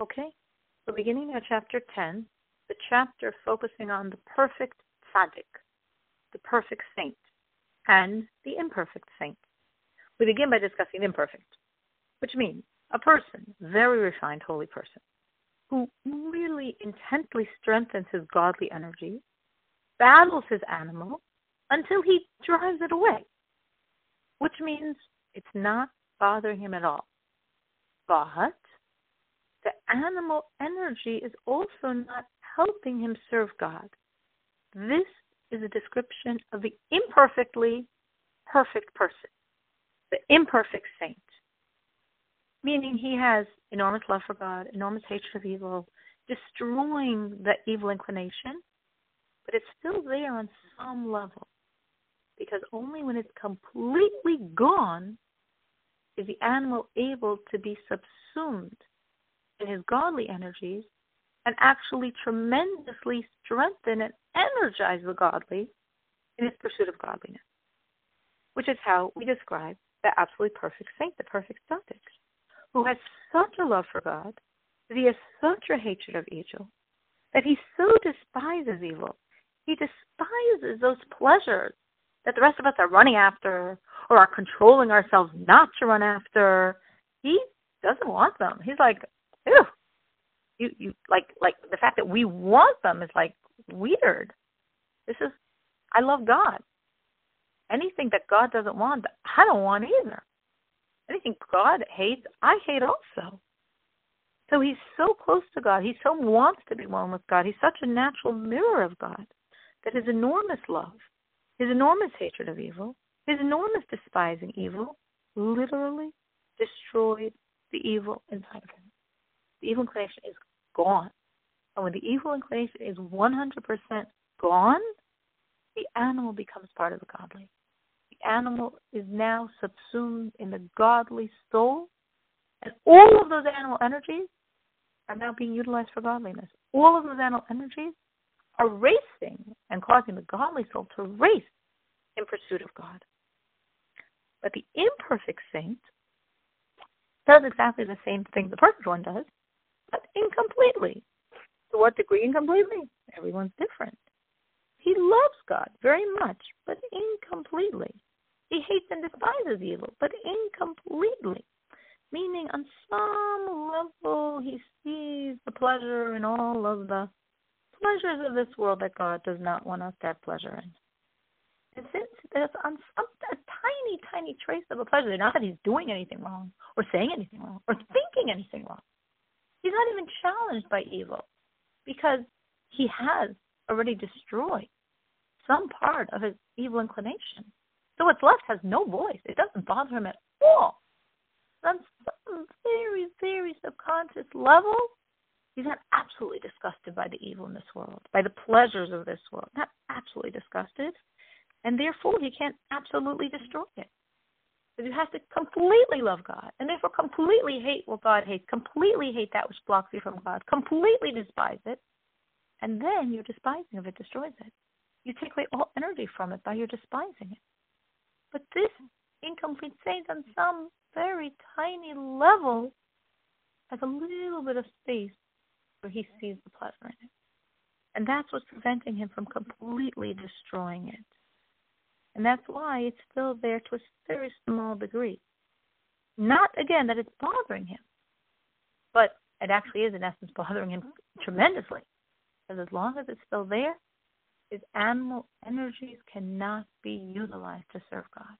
Okay? So beginning at chapter 10, the chapter focusing on the perfect tzaddik, the perfect saint, and the imperfect saint. We begin by discussing imperfect, which means a person, very refined, holy person, who really intently strengthens his godly energy, battles his animal until he drives it away, which means it's not bothering him at all. But animal energy is also not helping him serve God. This is a description of the imperfectly perfect person, the imperfect saint. Meaning he has enormous love for God, enormous hatred of evil, destroying the evil inclination, but it's still there on some level. Because only when it's completely gone is the animal able to be subsumed in his godly energies and actually tremendously strengthen and energize the godly in his pursuit of godliness, which is how we describe the absolutely perfect saint, the perfect tzaddik, who has such a love for God that he has such a hatred of evil that he so despises evil. He despises those pleasures that the rest of us are running after or are controlling ourselves not to run after. He doesn't want them. He's like. You you like like the fact that we want them is like weird. This is I love God. Anything that God doesn't want, I don't want either. Anything God hates, I hate also. So he's so close to God. He so wants to be one with God. He's such a natural mirror of God that his enormous love his enormous hatred of evil, his enormous despising evil, literally destroyed the evil inside of him. The evil inclination is gone. And when the evil inclination is 100% gone, the animal becomes part of the godly. The animal is now subsumed in the godly soul, and all of those animal energies are now being utilized for godliness. All of those animal energies are racing and causing the godly soul to race in pursuit of God. But the imperfect saint does exactly the same thing the perfect one does, but incompletely. To what degree incompletely? Everyone's different. He loves God very much, but incompletely. He hates and despises evil, but incompletely. Meaning, on some level, he sees the pleasure in all of the pleasures of this world that God does not want us to have pleasure in. And since there's on some a tiny, tiny trace of a pleasure, not that he's doing anything wrong, or saying anything wrong, or thinking anything wrong. He's not even challenged by evil, because he has already destroyed some part of his evil inclination. So what's left has no voice. It doesn't bother him at all. On some very, very subconscious level, He's not absolutely disgusted by the evil in this world, by the pleasures of this world. Not absolutely disgusted. And therefore, he can't absolutely destroy it. You have to completely love God, and therefore completely hate what God hates, completely hate that which blocks you from God, completely despise it, and then your despising of it destroys it. You take away all energy from it by your despising it. But this incomplete saint, on some very tiny level, has a little bit of space where he sees the pleasure in it. And that's what's preventing him from completely destroying it. And that's why it's still there to a very small degree. Not, again, that it's bothering him, but it actually is, in essence, bothering him tremendously. Because as long as it's still there, his animal energies cannot be utilized to serve God.